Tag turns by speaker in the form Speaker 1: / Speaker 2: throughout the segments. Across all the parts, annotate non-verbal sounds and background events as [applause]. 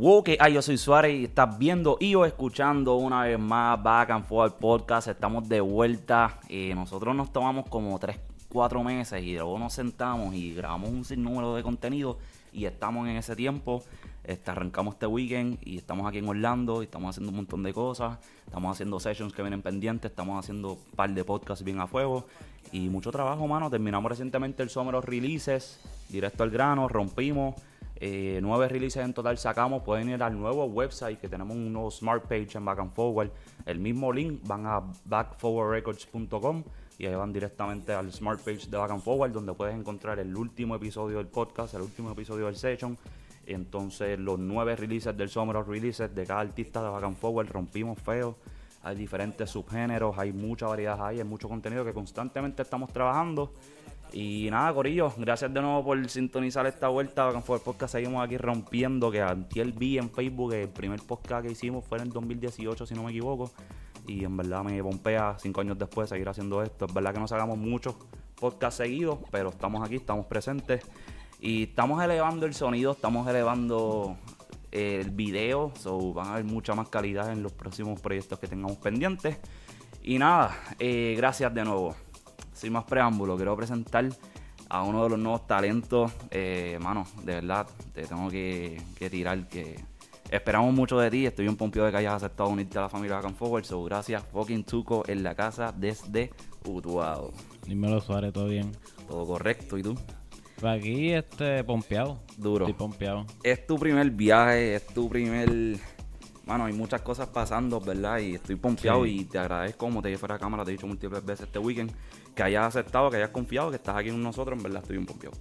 Speaker 1: Wow, que ay, yo soy Suárez y estás viendo y o escuchando una vez más Back and Forward Podcast. Estamos de vuelta. Eh, nosotros nos tomamos como 3, 4 meses y luego nos sentamos y grabamos un sinnúmero de contenido y estamos en ese tiempo. Este, arrancamos este weekend y estamos aquí en Orlando y estamos haciendo un montón de cosas. Estamos haciendo sessions que vienen pendientes, estamos haciendo un par de podcasts bien a fuego y mucho trabajo, mano. Terminamos recientemente el Summer of Releases, directo al grano, rompimos. Eh, nueve releases en total sacamos. Pueden ir al nuevo website que tenemos un nuevo smart page en Back and Forward. El mismo link van a backforwardrecords.com y ahí van directamente al smart page de Back and Forward donde puedes encontrar el último episodio del podcast, el último episodio del session. Entonces los nueve releases del Summer of Releases de cada artista de Back and Forward rompimos feo. Hay diferentes subgéneros, hay mucha variedad ahí, hay mucho contenido que constantemente estamos trabajando. Y nada, Corillo, gracias de nuevo por sintonizar esta vuelta. And Forward Podcast seguimos aquí rompiendo. Que el vi en Facebook el primer podcast que hicimos fue en el 2018, si no me equivoco. Y en verdad me pompea cinco años después seguir haciendo esto. Es verdad que no sacamos muchos podcasts seguidos, pero estamos aquí, estamos presentes. Y estamos elevando el sonido, estamos elevando el video. So van a haber mucha más calidad en los próximos proyectos que tengamos pendientes. Y nada, eh, gracias de nuevo. Sin más preámbulo, quiero presentar a uno de los nuevos talentos. Eh, mano, de verdad, te tengo que, tirar que esperamos mucho de ti. Estoy un pompio de que hayas aceptado unirte a la familia Back and Forward. So, gracias, fucking Tuco, en la casa desde Utuado.
Speaker 2: Dímelo, Suárez, ¿todo bien?
Speaker 1: Todo correcto, ¿y tú?
Speaker 2: Aquí, este, pompeado.
Speaker 1: Duro.
Speaker 2: Estoy pompeado.
Speaker 1: Es tu primer viaje, es tu primer... Mano, hay muchas cosas pasando, ¿verdad? Y estoy pompeado y te agradezco, como te dije fuera de cámara, te he dicho múltiples veces este weekend, que hayas aceptado, que hayas confiado, que estás aquí con nosotros, en verdad estoy un pompeado.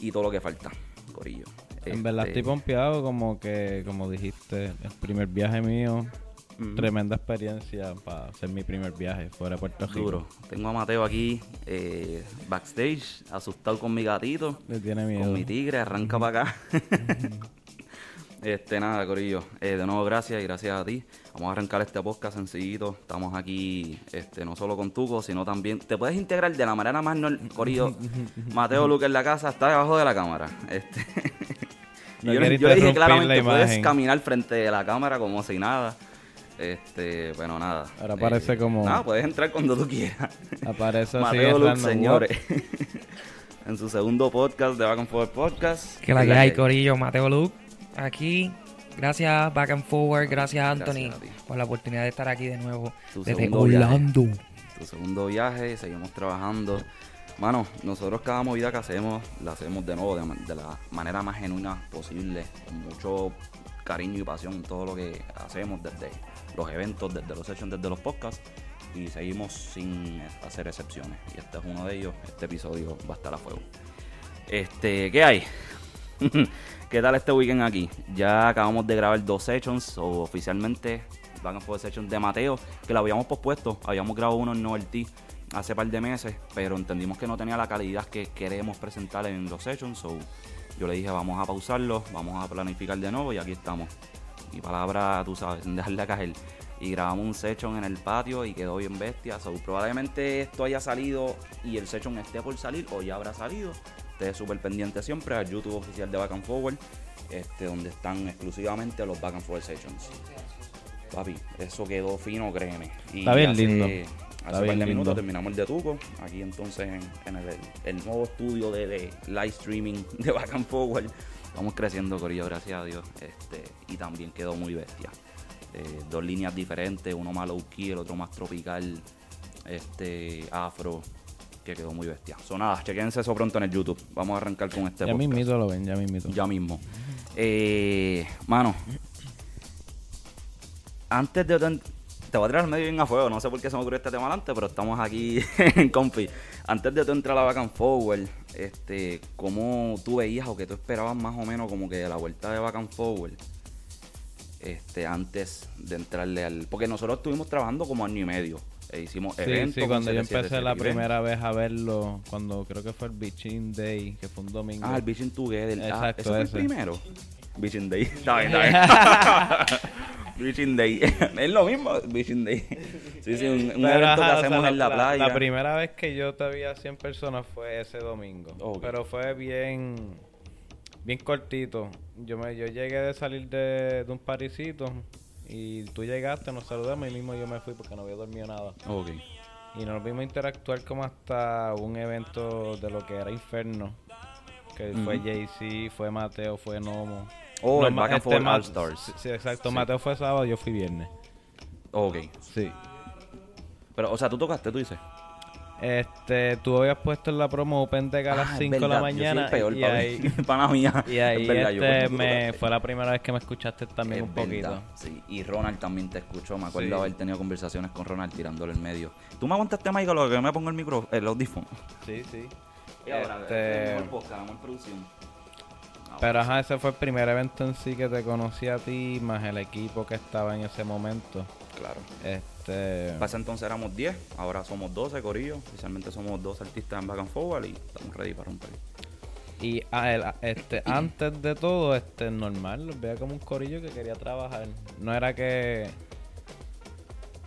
Speaker 1: Y todo lo que falta, Corillo.
Speaker 2: En verdad
Speaker 1: Este,
Speaker 2: estoy pompeado, como que, como dijiste, el primer viaje mío. Tremenda experiencia para hacer mi primer viaje fuera de Puerto Rico.
Speaker 1: Duro. Tengo a Mateo aquí eh, backstage, asustado con mi gatito,
Speaker 2: Le tiene miedo.
Speaker 1: con mi tigre, arranca para acá. [laughs] este, nada, Corillo. Eh, de nuevo, gracias y gracias a ti. Vamos a arrancar este podcast sencillito. Estamos aquí este, no solo con Tuco, sino también. Te puedes integrar de la manera más normal, Corillo. [laughs] Mateo Luque en la casa está debajo de la cámara. Este.
Speaker 2: No
Speaker 1: yo, le dije claramente,
Speaker 2: la
Speaker 1: puedes caminar frente de la cámara como si nada. Este, bueno, nada.
Speaker 2: Ahora parece como-
Speaker 1: Nada, puedes entrar cuando tú quieras.
Speaker 2: Aparece así [laughs]
Speaker 1: Mateo Luke, señores. [laughs] en su segundo podcast de Back and Forward Podcast.
Speaker 3: Que la que hay, Corillo, Mateo Luke, aquí. Gracias, Back and Forward. Gracias, Anthony,
Speaker 1: Gracias
Speaker 3: por la oportunidad de estar aquí de nuevo.
Speaker 1: Tu
Speaker 3: desde
Speaker 1: viaje.
Speaker 3: Orlando.
Speaker 1: Tu segundo viaje, seguimos trabajando. Mano, nosotros cada movida que hacemos, la hacemos de nuevo, de, la manera más genuina posible, con mucho cariño y pasión en todo lo que hacemos, desde los eventos, desde los sessions, desde los podcasts, y seguimos sin hacer excepciones. Y este es uno de ellos, este episodio va a estar a fuego. Este, ¿qué hay? [laughs] ¿Qué tal este weekend aquí? Ya acabamos de grabar dos sessions, o oficialmente van a poder sessions de Mateo, que la habíamos pospuesto. Habíamos grabado uno en Novelty hace par de meses, pero entendimos que no tenía la calidad que queremos presentar en los sessions. So yo le dije, vamos a pausarlo, vamos a planificar de nuevo y aquí estamos. Mi palabra, tú sabes, [laughs] sin dejarle caer. Y grabamos un session en el patio y quedó bien bestia. So, probablemente esto haya salido y el session esté por salir o ya habrá salido. Esté súper pendiente siempre al YouTube oficial de Back and Forward, este, donde están exclusivamente los Back and Forward Sessions. Papi, eso quedó fino, créeme. Y
Speaker 2: Está bien
Speaker 1: hace-
Speaker 2: lindo.
Speaker 1: Hace
Speaker 2: Está
Speaker 1: par de minutos terminamos el de Tuco. Aquí entonces en, en el, el nuevo estudio de, de live streaming de Back and Forward. Vamos creciendo, Corillo, gracias a Dios. Este, y también quedó muy bestia. Eh, dos líneas diferentes, uno más low key, el otro más tropical, este, afro, que quedó muy bestia. Son nada, chequense eso pronto en el YouTube. Vamos a arrancar con este
Speaker 2: Ya
Speaker 1: podcast.
Speaker 2: mismito lo ven, ya mismito.
Speaker 1: Ya mismo. Eh, mano, antes de... Te voy a tirar medio bien a fuego, no sé por qué se me ocurrió este tema adelante, pero estamos aquí [laughs] en compi. Antes de tú entrar a la Back and Forward, este, ¿cómo tú veías o que tú esperabas más o menos como que de la vuelta de Back and Forward? Este, antes de entrarle al... Porque nosotros estuvimos trabajando como año y medio. E hicimos
Speaker 2: Sí,
Speaker 1: eventos.
Speaker 2: sí,
Speaker 1: con
Speaker 2: cuando yo
Speaker 1: 777
Speaker 2: empecé la primera vez a verlo, cuando creo que fue el Bitchin Day, que fue un domingo.
Speaker 1: Ah, el Bitchin Together. Ah,
Speaker 2: Exacto,
Speaker 1: ¿Eso fue el
Speaker 2: ese.
Speaker 1: primero? Bitchin Day. [laughs] Está bien, está bien. [laughs] Bitchin Day. [laughs] es lo mismo, Bitchin Day. Sí, sí, un, un evento
Speaker 2: ajá,
Speaker 1: que
Speaker 2: o sea,
Speaker 1: hacemos en la, playa.
Speaker 2: La primera vez que yo te vi a 100 personas fue ese domingo.
Speaker 1: Ok.
Speaker 2: Pero fue bien. Bien cortito. Yo me yo llegué de salir de, de un parisito y tú llegaste, nos saludamos y mismo yo me fui porque no había dormido nada.
Speaker 1: Ok.
Speaker 2: Y nos vimos interactuar como hasta un evento de lo que era Inferno. Que fue. Jay-Z, fue Mateo, fue Nomo.
Speaker 1: Oh,
Speaker 2: No,
Speaker 1: el Back and
Speaker 2: este
Speaker 1: All Stars.
Speaker 2: Sí, sí, exacto.
Speaker 1: Sí.
Speaker 2: Mateo fue sábado, yo fui viernes.
Speaker 1: Ok.
Speaker 2: Sí.
Speaker 1: Pero, o sea, tú tocaste, tú dices.
Speaker 2: Este, tú habías puesto en la promo Open Deck a las
Speaker 1: es
Speaker 2: 5 de la mañana.
Speaker 1: peor,
Speaker 2: y, ahí, [laughs]
Speaker 1: Pana mía.
Speaker 2: y ahí
Speaker 1: verdad,
Speaker 2: este, me, fue la primera vez que me escuchaste también
Speaker 1: Es
Speaker 2: un poquito.
Speaker 1: Sí, y Ronald también te escuchó. Me acuerdo
Speaker 2: Sí.
Speaker 1: haber tenido conversaciones con Ronald tirándole el medio. ¿Tú me aguantaste, Michael, lo que me pongo el micro, el audífono?
Speaker 2: Sí, sí.
Speaker 1: Y ahora,
Speaker 2: Este-
Speaker 1: podcast, producción. Ah,
Speaker 2: Pero ajá, ese fue el primer evento en sí que te conocí a ti, más el equipo que estaba en ese momento.
Speaker 1: Claro.
Speaker 2: Este.
Speaker 1: Para ese entonces éramos 10, ahora somos 12, Corillo. Oficialmente somos 12 artistas en Back and Forward y estamos ready para romper.
Speaker 2: Y a él, a- este, [clears throat] antes de todo, este, normal, los veía como un corillo que quería trabajar. No era que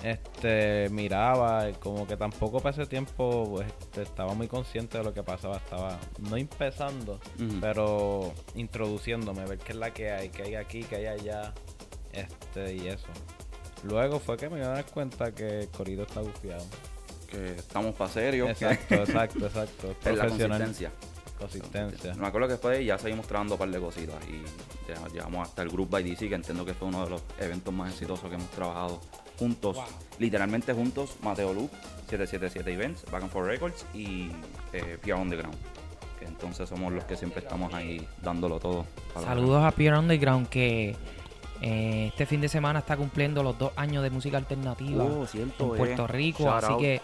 Speaker 2: este miraba, como que tampoco para ese tiempo pues, este, estaba muy consciente de lo que pasaba. Estaba no empezando,
Speaker 1: Ujú.
Speaker 2: pero introduciéndome, ver qué es la que hay, qué hay aquí, qué hay allá, este y eso. Luego fue que me iba a dar cuenta que el corrido está bufiado.
Speaker 1: Que estamos para serio.
Speaker 2: Exacto, [laughs] exacto, exacto.
Speaker 1: Es la consistencia.
Speaker 2: Consistencia.
Speaker 1: Me acuerdo que después ya seguimos trabajando un par de cositas y ya llegamos hasta el Group by DC, que entiendo que fue uno de los eventos más exitosos que hemos trabajado juntos, literalmente juntos, Mateo Luke, 777 Events, Back and Forth Records y eh, Pia on the Ground. Que entonces somos los que siempre estamos ahí dándolo todo.
Speaker 3: Saludos a Pierre Underground que eh, este fin de semana está cumpliendo los dos años de música alternativa
Speaker 1: Oh, cierto,
Speaker 3: en Puerto
Speaker 1: eh.
Speaker 3: Rico.
Speaker 1: Shout
Speaker 3: Así
Speaker 1: out.
Speaker 3: que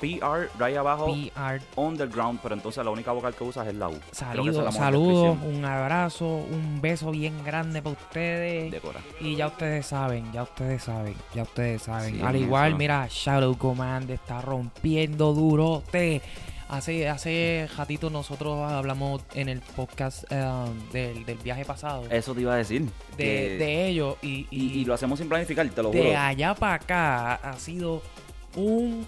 Speaker 1: PR, ahí abajo,
Speaker 3: PR,
Speaker 1: Underground, pero entonces la única vocal que usas es la U.
Speaker 3: Saludos, saludos, un abrazo, un beso bien grande para ustedes.
Speaker 1: Decora.
Speaker 3: Y ya ustedes saben, ya ustedes saben, ya ustedes saben.
Speaker 1: Sí,
Speaker 3: Al igual,
Speaker 1: eso.
Speaker 3: mira, Shadow Command está rompiendo durote. Hace, hace ratito nosotros hablamos en el podcast um, del, del viaje pasado
Speaker 1: Eso te iba a decir.
Speaker 3: de, de ellos y,
Speaker 1: y, y lo hacemos sin planificar, te lo
Speaker 3: de
Speaker 1: juro.
Speaker 3: allá para acá ha sido un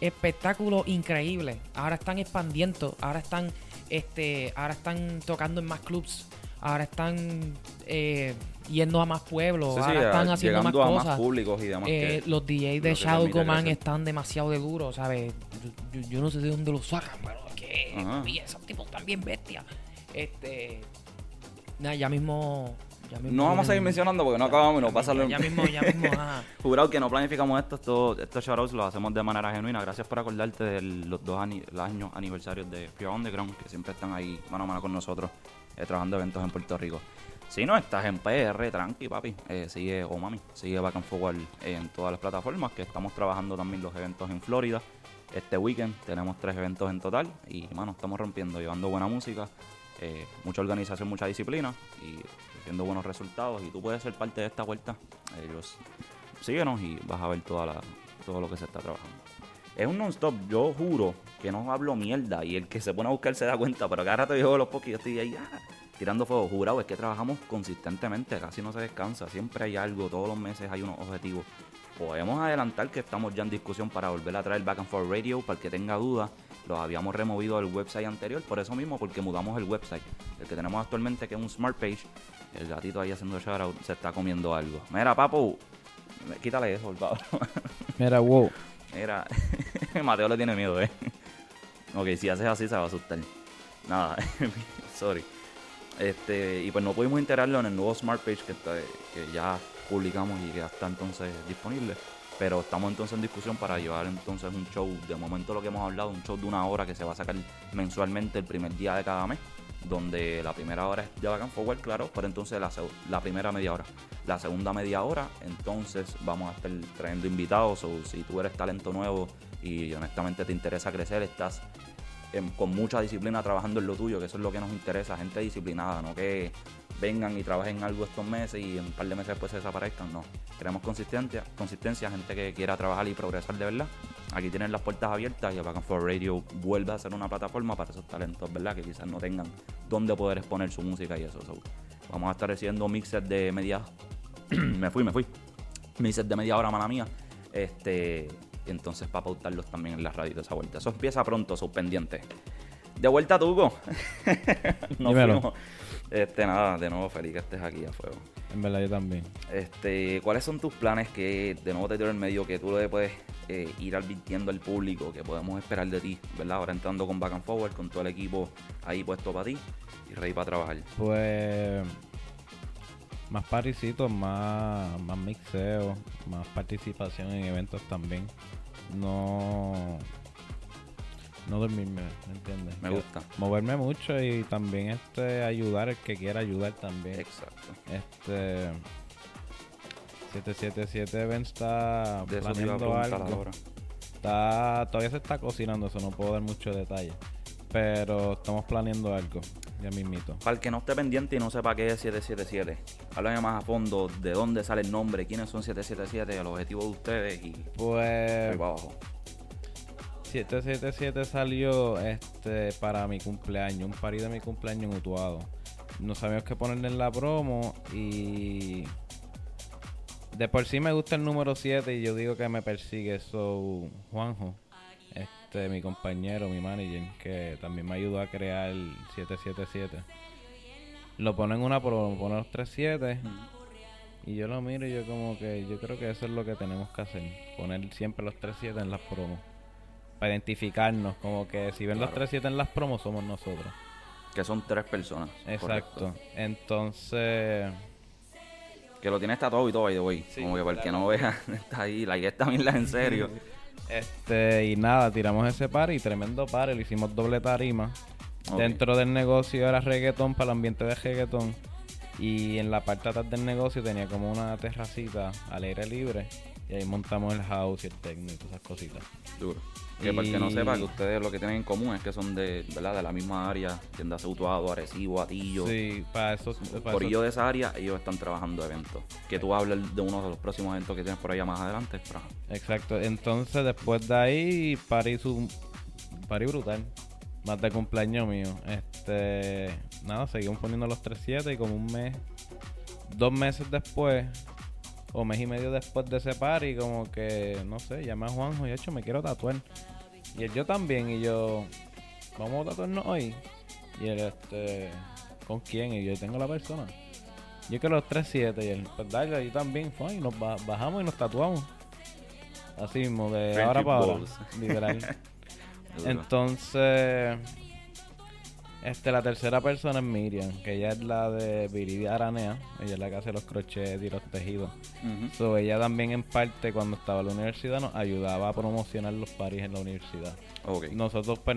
Speaker 3: espectáculo increíble. Ahora están expandiendo, ahora están, este, ahora están tocando en más clubs, ahora están eh, yendo a más pueblos,
Speaker 1: Sí, sí,
Speaker 3: ahora están haciendo más
Speaker 1: a
Speaker 3: cosas.
Speaker 1: más públicos y demás.
Speaker 3: Eh,
Speaker 1: que-
Speaker 3: los DJs de Shadow Command están demasiado de duros, ¿sabes? Yo, no sé de dónde lo sacan, pero es que esos tipos están bien bestias. Este, nada, ya mismo, ya mismo
Speaker 1: No vamos a seguir mencionando porque no acabamos y nos pasa lo
Speaker 3: Ya mismo, ya [laughs] mismo, ajá.
Speaker 1: Jurado que no planificamos esto, esto estos shoutouts los hacemos de manera genuina. Gracias por acordarte de los dos ani- años aniversarios de Pure Underground, que siempre están ahí mano a mano con nosotros, eh, trabajando eventos en Puerto Rico. Si no estás en PR, tranqui, papi, eh, sigue o mami, sigue Back and Forward en todas las plataformas, que estamos trabajando también los eventos en Florida. Este weekend tenemos tres eventos en total y, mano, estamos rompiendo, llevando buena música, eh, mucha organización, mucha disciplina y haciendo buenos resultados. Y tú puedes ser parte de esta vuelta. Ellos síguenos y vas a ver toda la, todo lo que se está trabajando. Es un non-stop, yo juro que no hablo mierda y el que se pone a buscar se da cuenta, pero cada rato yo los pocos y yo estoy ahí ah, tirando fuego. Jurado, es que trabajamos consistentemente, casi no se descansa, siempre hay algo, todos los meses hay unos objetivos. Podemos adelantar que estamos ya en discusión para volver a traer Back and Forth Radio, para el que tenga dudas. Los habíamos removido del website anterior, por eso mismo, porque mudamos el website. El que tenemos actualmente, que es un Smart Page, el gatito ahí haciendo shoutout, se está comiendo algo. Mira, papu, quítale eso, por favor. [laughs]
Speaker 2: Mira, wow.
Speaker 1: Mira, [laughs] Mateo le tiene miedo, ¿eh? Ok, si haces así se va a asustar. Nada, [laughs] sorry. Este, y pues no pudimos integrarlo en el nuevo Smart Page que, está- que ya publicamos y que está entonces disponible. Pero estamos entonces en discusión para llevar entonces un show, de momento lo que hemos hablado, un show de una hora que se va a sacar mensualmente el primer día de cada mes, donde la primera hora es de Back and Forward, claro, pero entonces la, primera media hora. La segunda media hora, entonces vamos a estar trayendo invitados, o si tú eres talento nuevo y honestamente te interesa crecer, estás con mucha disciplina trabajando en lo tuyo, que eso es lo que nos interesa, gente disciplinada, no que vengan y trabajen algo estos meses y en un par de meses después se desaparezcan, no. Queremos consistencia, consistencia, gente que quiera trabajar y progresar de verdad. Aquí tienen las puertas abiertas y Back and Forth Radio vuelve a ser una plataforma para esos talentos, ¿verdad? Que quizás no tengan dónde poder exponer su música y eso. so, vamos a estar haciendo mixes de media... [clears throat] me fui, me fui. Mixes de media hora, mala mía. Este, entonces para pautarlos también en la radio de esa vuelta. Eso empieza pronto, sus pendientes. De vuelta a Tuco. [laughs] nos, fuimos, Este, nada, de nuevo feliz que estés aquí a fuego.
Speaker 2: En verdad yo también.
Speaker 1: Este, ¿cuáles son tus planes que de nuevo te tiro el medio que tú le puedes eh, ir advirtiendo al público que podemos esperar de ti, ¿verdad? Ahora entrando con Back and Forward, con todo el equipo ahí puesto para ti y ready para trabajar.
Speaker 2: Pues más parisitos, más, más mixeo, más participación en eventos también. No no dormirme, ¿me entiendes?
Speaker 1: Me gusta.
Speaker 2: Moverme mucho y también este ayudar el que quiera ayudar también.
Speaker 1: Exacto.
Speaker 2: Este 777 Event está
Speaker 1: De
Speaker 2: planeando algo.
Speaker 1: ahora.
Speaker 2: Está, todavía se está cocinando, eso no puedo dar mucho detalle. Pero estamos planeando algo, ya mismito.
Speaker 1: Para el que no esté pendiente y no sepa qué es 777, háblame más a fondo de dónde sale el nombre, quiénes son 777, el objetivo de ustedes y
Speaker 2: Pues
Speaker 1: ahí para abajo.
Speaker 2: 777 salió este para mi cumpleaños, un party de mi cumpleaños en Utuado. No sabíamos qué ponerle en la promo y de por sí me gusta el número 7 y yo digo que me persigue so Juanjo, este mi compañero, mi manager, que también me ayudó a crear el 777. Lo pone en una promo, pone los 37 y yo lo miro y yo como que yo creo que eso es lo que tenemos que hacer, poner siempre los 37 en las promos. Para identificarnos, como que si ven los
Speaker 1: Claro.
Speaker 2: 37 en las promos somos nosotros.
Speaker 1: Que son tres personas.
Speaker 2: Exacto.
Speaker 1: correcto.
Speaker 2: Entonces,
Speaker 1: Que lo tienes tatuado y todo, by the way.
Speaker 2: Sí,
Speaker 1: Como que para el que no vea, [laughs] está ahí, la idea está bien en serio. [laughs]
Speaker 2: este, y nada, tiramos ese par y tremendo par, le hicimos doble tarima. Dentro del negocio era reggaetón para el ambiente de reggaetón. Y en la parte atrás del negocio tenía como una terracita al aire libre. Y ahí montamos el house y el techno y todas esas cositas.
Speaker 1: Duro. Que para el que no sepa, que ustedes lo que tienen en común es que son de, ¿verdad? de la misma área, tiendas Utuado, Arecibo, Atillo.
Speaker 2: Sí, para eso. para
Speaker 1: Por ello de esa área, ellos están trabajando eventos. Que tú hables de uno de los próximos eventos que tienes por allá más adelante. Pero.
Speaker 2: Exacto. Entonces, después de ahí, parí su. Parí brutal. Más de cumpleaños mío. Este. Nada, seguimos poniendo los 3-7 y como un mes. Dos meses después. O mes y medio después de ese party, como que. No sé, llamé a Juanjo y hecho, me quiero tatuar. Y él, yo también. Y yo. Vamos a tatuarnos hoy. Y él, este. ¿Con quién? Y yo tengo la persona. Yo quiero los 3-7. Y él, pues dale, yo también. Fue, y nos ba- bajamos y nos tatuamos. Así mismo, de ahora para ahora. Literal. [laughs] Entonces, este, la tercera persona es Miriam, que ella es la de Viridia Aranea. Ella es la que hace los crochets y los tejidos.
Speaker 1: Ujú.
Speaker 2: So, ella también en parte cuando estaba en la universidad nos ayudaba a promocionar los paris en la universidad.
Speaker 1: Ok.
Speaker 2: Nosotros pues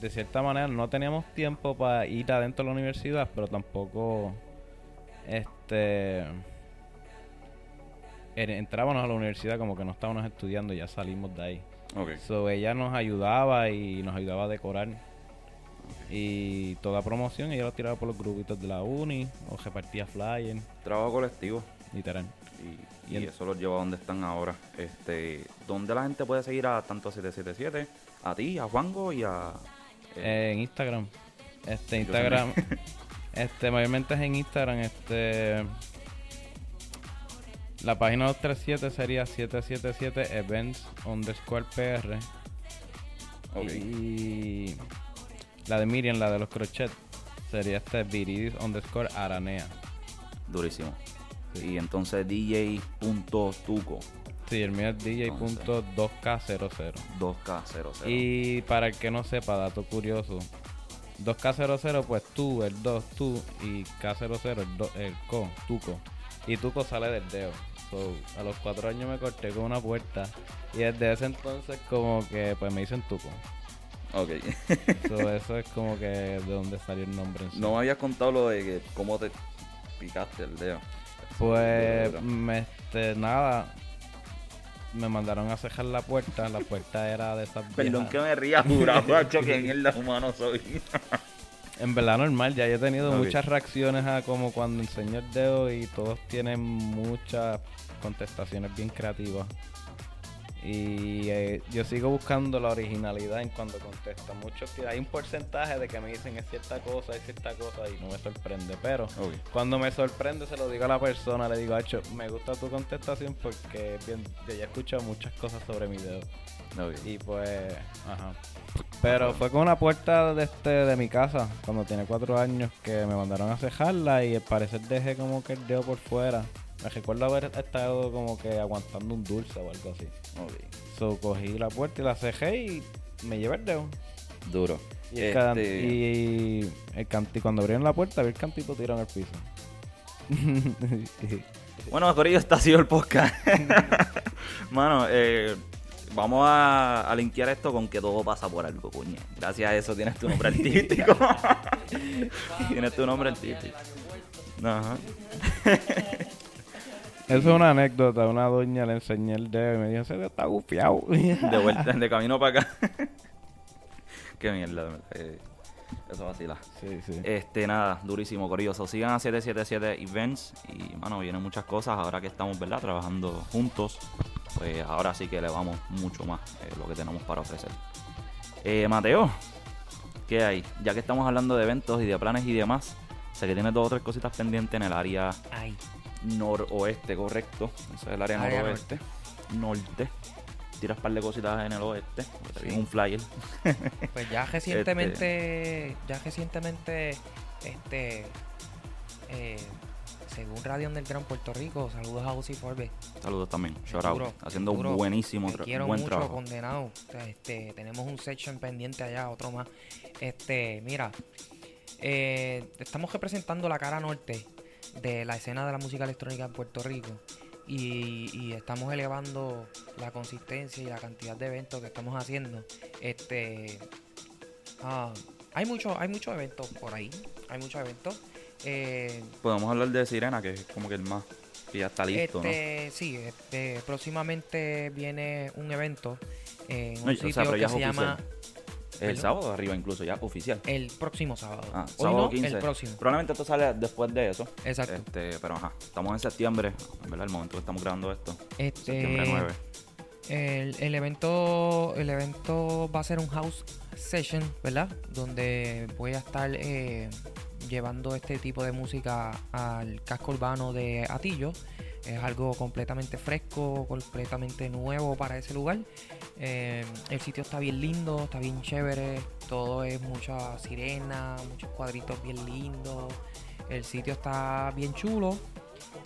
Speaker 2: de cierta manera no teníamos tiempo para ir adentro de la universidad, pero tampoco este en- entrábamos a la universidad como que no estábamos estudiando y ya salimos de ahí.
Speaker 1: Ok.
Speaker 2: So, ella nos ayudaba y nos ayudaba a decorar. Y toda promoción ella lo tiraba por los grupitos de la uni o repartía flyers,
Speaker 1: Trabajo colectivo.
Speaker 2: literal.
Speaker 1: Y, y
Speaker 2: Y en-
Speaker 1: eso los lleva a donde están ahora. Este, ¿Dónde la gente puede seguir a tanto a 777, a ti, a Juango y a... eh,
Speaker 2: Eh, en Instagram. Este, Instagram. [laughs] este, mayormente es en Instagram. Este. La página 237 sería 777 events underscore PR.
Speaker 1: ok.
Speaker 2: Y la de Miriam, la de los crochet, sería este viridis underscore aranea.
Speaker 1: Durísimo. Y entonces DJ.tuco
Speaker 2: Sí, el mío es DJ.2K00.
Speaker 1: 2K00.
Speaker 2: Y para el que no sepa, dato curioso. 2K00, pues tú, el 2, tú, y K00, el, do- el co, tuco. Y tuco sale del dedo. So, a los cuatro años me corté con una puerta. Y desde ese entonces, como que, pues me dicen tuco.
Speaker 1: Ok.
Speaker 2: So, eso es como que de donde salió el nombre en sí.
Speaker 1: no me habías contado lo de que cómo te picaste el dedo.
Speaker 2: Pues, me, este, nada. Me mandaron a cejar la puerta. La puerta era de esas
Speaker 1: Perdón
Speaker 2: viejas-
Speaker 1: que me ría, jurado, macho, [laughs] que mierda humano soy. [laughs]
Speaker 2: En verdad normal, ya yo he tenido muchas reacciones a como cuando enseño el dedo y todos tienen muchas contestaciones bien creativas. Y eh, yo sigo buscando la originalidad en cuando contesto. Muchos hay un porcentaje de que me dicen es cierta cosa, es cierta cosa y no me sorprende. Pero cuando me sorprende se lo digo a la persona, le digo, Hacho, me gusta tu contestación porque bien, yo ya he escuchado muchas cosas sobre mi dedo. Y pues, ajá. Pero fue con una puerta de este de mi casa, cuando tenía cuatro años, que me mandaron a cejarla y al parecer dejé como que el dedo por fuera. Me recuerdo haber estado como que aguantando un dulce o algo así.
Speaker 1: Ok.
Speaker 2: So cogí la puerta y la cejé y me llevé el dedo.
Speaker 1: Duro.
Speaker 2: Y, el can-
Speaker 1: Este,
Speaker 2: y el canti cuando abrieron la puerta vi el cantito tirado en el piso. [laughs]
Speaker 1: Bueno, Corillo, este ha sido el podcast. [laughs] Mano, eh, vamos a, a linkear esto con que todo pasa por algo, puñe. Gracias a eso tienes tu nombre [laughs] artístico. tienes tu nombre artístico. Ajá.
Speaker 2: Eso es una anécdota. Una doña le enseñé el dedo y me dijo, ese dedo está gufiado. [laughs]
Speaker 1: De vuelta, de camino para acá. [laughs] Qué mierda, de verdad, eh, Eso vacila.
Speaker 2: sí, sí.
Speaker 1: Este, nada, durísimo, Corillo. So, sigan a 777 Events y, mano, vienen muchas cosas. Ahora que estamos, ¿verdad? Trabajando juntos, pues ahora sí que le vamos mucho más eh, lo que tenemos para ofrecer. Eh, Mateo, ¿qué hay? Ya que estamos hablando de eventos y de planes y demás, sé que tienes dos o tres cositas pendientes en el área
Speaker 3: Ay,
Speaker 1: noroeste, correcto. Eso es el área,
Speaker 3: Área
Speaker 1: noroeste. Norte. Tiras un par de cositas en el oeste.
Speaker 3: Sí.
Speaker 1: un flyer. [laughs]
Speaker 3: pues ya recientemente, ya recientemente, este, eh, según Radio Underground Puerto Rico, saludos a Uzi Forbes.
Speaker 1: Saludos también. Shout out. Haciendo un buenísimo tra-
Speaker 3: quiero
Speaker 1: buen
Speaker 3: mucho,
Speaker 1: trabajo.
Speaker 3: condenado. Este, tenemos un section pendiente allá, otro más. Este, mira, eh, estamos representando la cara norte de la escena de la música electrónica en Puerto Rico. Y, y estamos elevando la consistencia y la cantidad de eventos que estamos haciendo. Este, ah, hay muchos, hay muchos eventos por ahí. Hay muchos eventos. Eh,
Speaker 1: Podemos hablar de Sirena, que es como que el más. Que ya está listo,
Speaker 3: este, Sí, este, próximamente viene un evento en un
Speaker 1: No, y- o sea,
Speaker 3: sitio que se llama.
Speaker 1: El
Speaker 3: ¿Perdón?
Speaker 1: sábado arriba, incluso, ya oficial.
Speaker 3: el próximo sábado.
Speaker 1: Ah,
Speaker 3: Hoy
Speaker 1: sábado
Speaker 3: no,
Speaker 1: 15.
Speaker 3: el próximo.
Speaker 1: Probablemente esto sale después de eso.
Speaker 3: Exacto.
Speaker 1: Este, pero ajá, estamos en septiembre, ¿verdad? El momento que estamos grabando esto. Septiembre
Speaker 3: Este,
Speaker 1: 9.
Speaker 3: el, el evento, el evento va a ser un house session, ¿verdad? Donde voy a estar eh, llevando este tipo de música al casco urbano de Atillo. Es algo completamente fresco, completamente nuevo para ese lugar. Eh, el sitio está bien lindo, está bien chévere. Todo es mucha sirena, muchos cuadritos bien lindos. El sitio está bien chulo.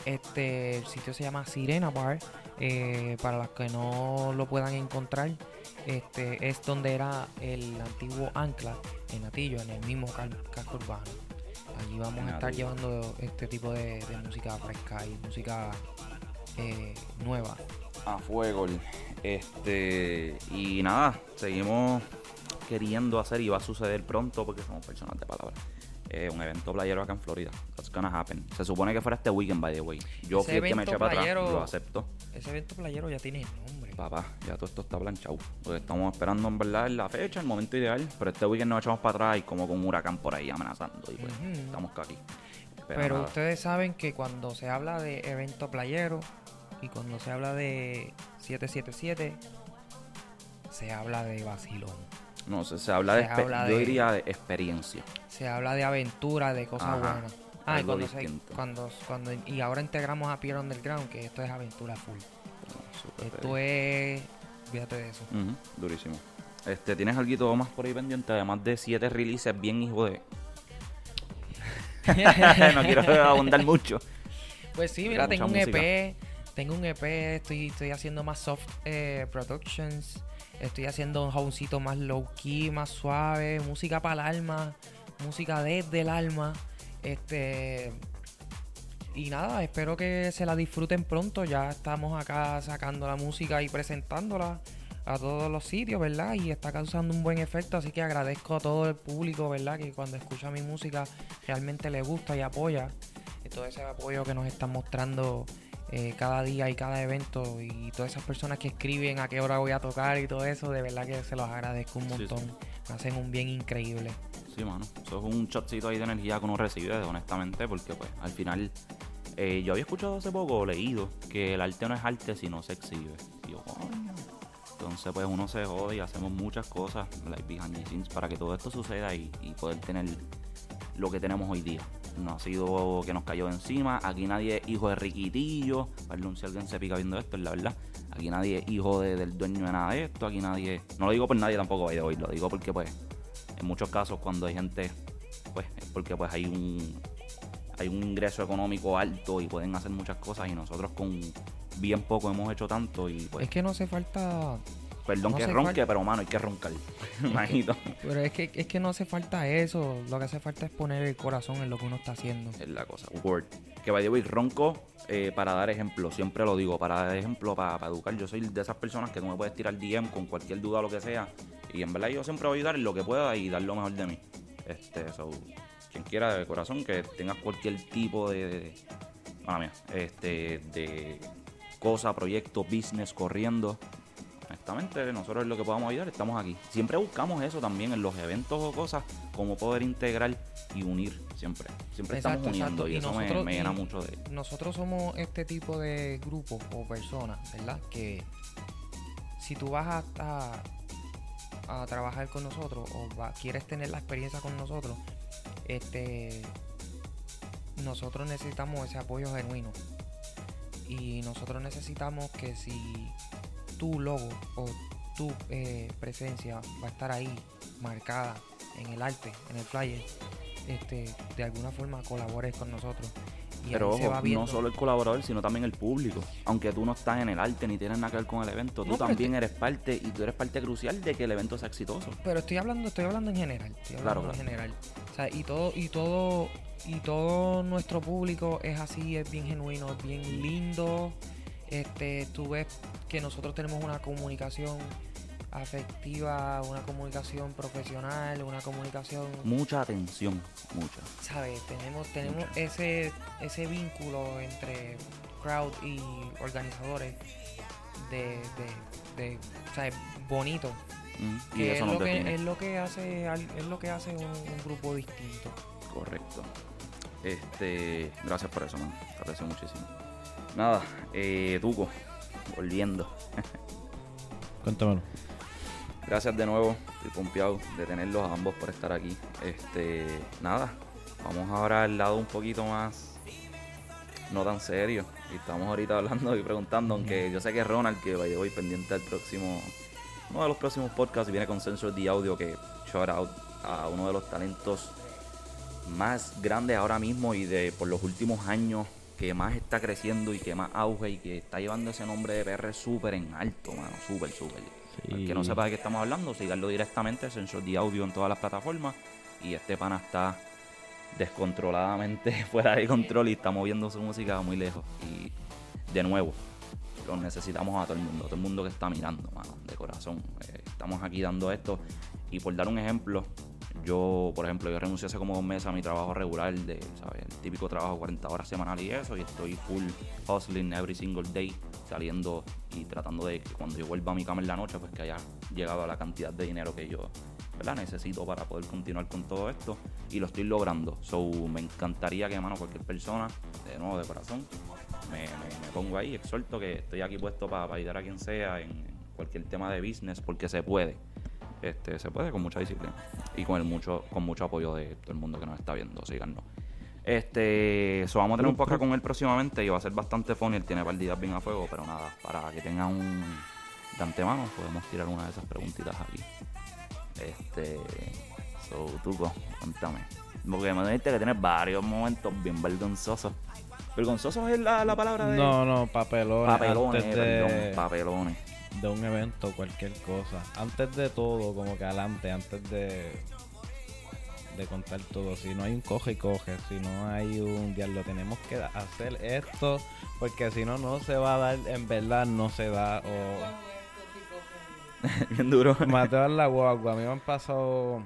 Speaker 3: Este, el sitio se llama Sirena Bar. eh, para los que no lo puedan encontrar, este es donde era el antiguo Ancla en Atillo, en el mismo casco urbano. Allí vamos a estar llevando este tipo de, de música fresca y música eh, nueva.
Speaker 1: A fuego. Este, y nada, seguimos queriendo hacer y va a suceder pronto porque somos personas de palabra. Eh, un evento playero acá en Florida. That's gonna happen. Se supone que fuera este weekend, by the way. Yo fui el que me eché para atrás, lo acepto.
Speaker 3: Ese evento playero ya tiene nombre.
Speaker 1: Papá, ya todo esto está planchado. Estamos esperando en verdad la fecha, el momento ideal. Pero este weekend nos echamos para atrás y como con un huracán por ahí amenazando. Y pues estamos aquí.
Speaker 3: Pero
Speaker 1: nada.
Speaker 3: ustedes saben que cuando se habla de evento playero y cuando se habla de 777, se habla de vacilón.
Speaker 1: No, se, se habla de,
Speaker 3: se habla
Speaker 1: yo diría de experiencia.
Speaker 3: Se habla de aventura, de cosas
Speaker 1: Ajá,
Speaker 3: buenas. Ah, y cuando, se- cuando, cuando y ahora integramos a Pierre Underground, que esto es aventura full.
Speaker 1: Súper
Speaker 3: Esto es, fíjate de eso.
Speaker 1: Durísimo. Este, ¿Tienes algo más por ahí pendiente? Además de siete releases bien hijo de... [laughs] no quiero abundar mucho.
Speaker 3: Pues sí, mira, tengo un
Speaker 1: música.
Speaker 3: EP, tengo un EP, estoy, estoy haciendo más soft eh, productions, estoy haciendo un houseito más low key, más suave, música para el alma, música desde el alma, este y nada, espero que se la disfruten pronto, ya estamos acá sacando la música y presentándola a todos los sitios, ¿verdad? Y está causando un buen efecto, así que agradezco a todo el público, ¿verdad? Que cuando escucha mi música realmente le gusta y apoya y todo ese apoyo que nos están mostrando eh, cada día y cada evento y todas esas personas que escriben a qué hora voy a tocar y todo eso, de verdad que se los agradezco un
Speaker 1: Sí, sí.
Speaker 3: montón. Me hacen un bien increíble.
Speaker 1: Sí, mano. Eso es un shotcito ahí de energía que uno recibe, honestamente, porque pues al final eh, yo había escuchado hace poco, leído, que el arte no es arte si no se exhibe. Y yo, Entonces, pues uno se jode y hacemos muchas cosas, like behind the scenes, para que todo esto suceda y, y poder tener lo que tenemos hoy día. No ha sido que nos cayó de encima. Aquí nadie es hijo de Riquitillo. Perdón si alguien se pica viendo esto, es la verdad. Aquí nadie es hijo de- del dueño de nada de esto. Aquí nadie. No lo digo por nadie tampoco, the way, Lo digo porque, pues, en muchos casos, cuando hay gente, pues, es porque, pues, hay un. Hay un ingreso económico alto y pueden hacer muchas cosas. Y nosotros, con bien poco, hemos hecho tanto. Y, pues,
Speaker 3: Es que no hace falta.
Speaker 1: Perdón
Speaker 3: no
Speaker 1: que ronque, pero, mano, hay que roncar. [laughs] Imagino.
Speaker 3: Pero es que, es que no hace falta eso. Lo que hace falta es poner el corazón en lo que uno está haciendo.
Speaker 1: Es la cosa. Word. Que the way, ronco eh, para dar ejemplo. Siempre lo digo, para dar ejemplo, para, para educar. Yo soy de esas personas que tú me puedes tirar DM con cualquier duda o lo que sea. Y en verdad yo siempre voy a ayudar en lo que pueda y dar lo mejor de mí. Este, so, quien quiera de corazón que tengas cualquier tipo de, de mía, este, de cosa, proyecto, business corriendo. Honestamente, nosotros lo que podamos ayudar estamos aquí. Siempre buscamos eso también en los eventos o cosas, como poder integrar y unir siempre. Siempre
Speaker 3: Exacto,
Speaker 1: estamos uniendo
Speaker 3: exacto.
Speaker 1: y,
Speaker 3: Y
Speaker 1: eso me-
Speaker 3: nosotros-
Speaker 1: me, llena mucho de...
Speaker 3: Nosotros somos este tipo de grupo o personas, ¿verdad? Que si tú vas a, a, a trabajar con nosotros o va- quieres tener la experiencia con nosotros, este nosotros necesitamos ese apoyo genuino. Y nosotros necesitamos que si tu logo o tu eh, presencia va a estar ahí marcada en el arte, en el flyer, este, de alguna forma colabores con nosotros. Y
Speaker 1: Pero ojo, no solo el colaborador, sino también el público. Aunque tú no estás en el arte ni tienes nada que ver con el evento, tú
Speaker 3: No,
Speaker 1: también eres parte y tú eres parte crucial de que el evento sea exitoso.
Speaker 3: Pero estoy hablando, estoy hablando en general. Estoy
Speaker 1: Claro,
Speaker 3: hablando en
Speaker 1: claro.
Speaker 3: general. O sea, y todo, y todo, y todo nuestro público es así, es bien genuino, es bien lindo. Este, tú ves que nosotros tenemos una comunicación afectiva, una comunicación profesional, una comunicación,
Speaker 1: Mucha atención, mucha.
Speaker 3: ¿sabes? Tenemos, tenemos
Speaker 1: Mucha.
Speaker 3: ese, ese vínculo entre crowd y organizadores de, de, de ¿sabes? bonito.
Speaker 1: Mm, Y
Speaker 3: que es lo que, es lo que hace es lo que hace un, un grupo distinto
Speaker 1: Correcto. Este, gracias por eso, man. Te aprecio muchísimo. Nada, eh, Tuco, volviendo. [laughs]
Speaker 2: Cuéntamelo.
Speaker 1: Gracias de nuevo, estoy pompeado de tenerlos a ambos por estar aquí. Este, nada, vamos ahora al lado un poquito más no tan serio. Y estamos ahorita hablando y preguntando, aunque yo sé que Ronald, que vaya hoy pendiente al próximo, uno de los próximos podcasts, y viene con Sensor de Audio, que shout out a uno de los talentos más grandes ahora mismo y de por los últimos años que más está creciendo y que más auge y que está llevando ese nombre de PR súper en alto, mano, súper, súper.
Speaker 2: Sí.
Speaker 1: El que no sepa de qué estamos hablando, síganlo directamente, Sensor de Audio en todas las plataformas. Y este pana está descontroladamente [laughs] fuera de control y está moviendo su música muy lejos. Y de nuevo, lo necesitamos a todo el mundo, a todo el mundo que está mirando, mano, de corazón. Eh, estamos aquí dando esto. Y por dar un ejemplo, yo, por ejemplo, yo renuncié hace como dos meses a mi trabajo regular, de, ¿sabes? El típico trabajo 40 horas semanal y eso, y estoy full hustling every single day, saliendo y tratando de que cuando yo vuelva a mi cama en la noche, pues que haya llegado a la cantidad de dinero que yo necesito para poder continuar con todo esto y lo estoy logrando. So, me encantaría que, mano, cualquier persona, de nuevo, de corazón, me, me- me pongo ahí, exhorto que estoy aquí puesto para, ayudar a quien sea en cualquier tema de business, porque se puede. Este, se puede con mucha disciplina y con el mucho, con mucho apoyo de todo el mundo que nos está viendo, síganos. Este, so vamos a tener un podcast con él próximamente y va a ser bastante funny, él tiene partidas bien a fuego, pero nada, para que tengan un de antemano podemos tirar una de esas preguntitas aquí. Este, so, Tuco, cuéntame. Porque me dijiste que tienes varios momentos bien vergonzosos. ¿Vergonzosos es la, la palabra de...?
Speaker 2: No, no, papelones.
Speaker 1: papelones,
Speaker 2: de,
Speaker 1: perdón, papelones.
Speaker 2: De un evento, cualquier cosa. Antes de todo, como que adelante, antes de, de contar todo. Si no hay un coge y coge, si no hay un diablo, tenemos que hacer esto, porque si no, no se va a dar, en verdad no se da. O [laughs]
Speaker 1: bien duro. [laughs]
Speaker 2: Mateo la guagua. A mí me han pasado.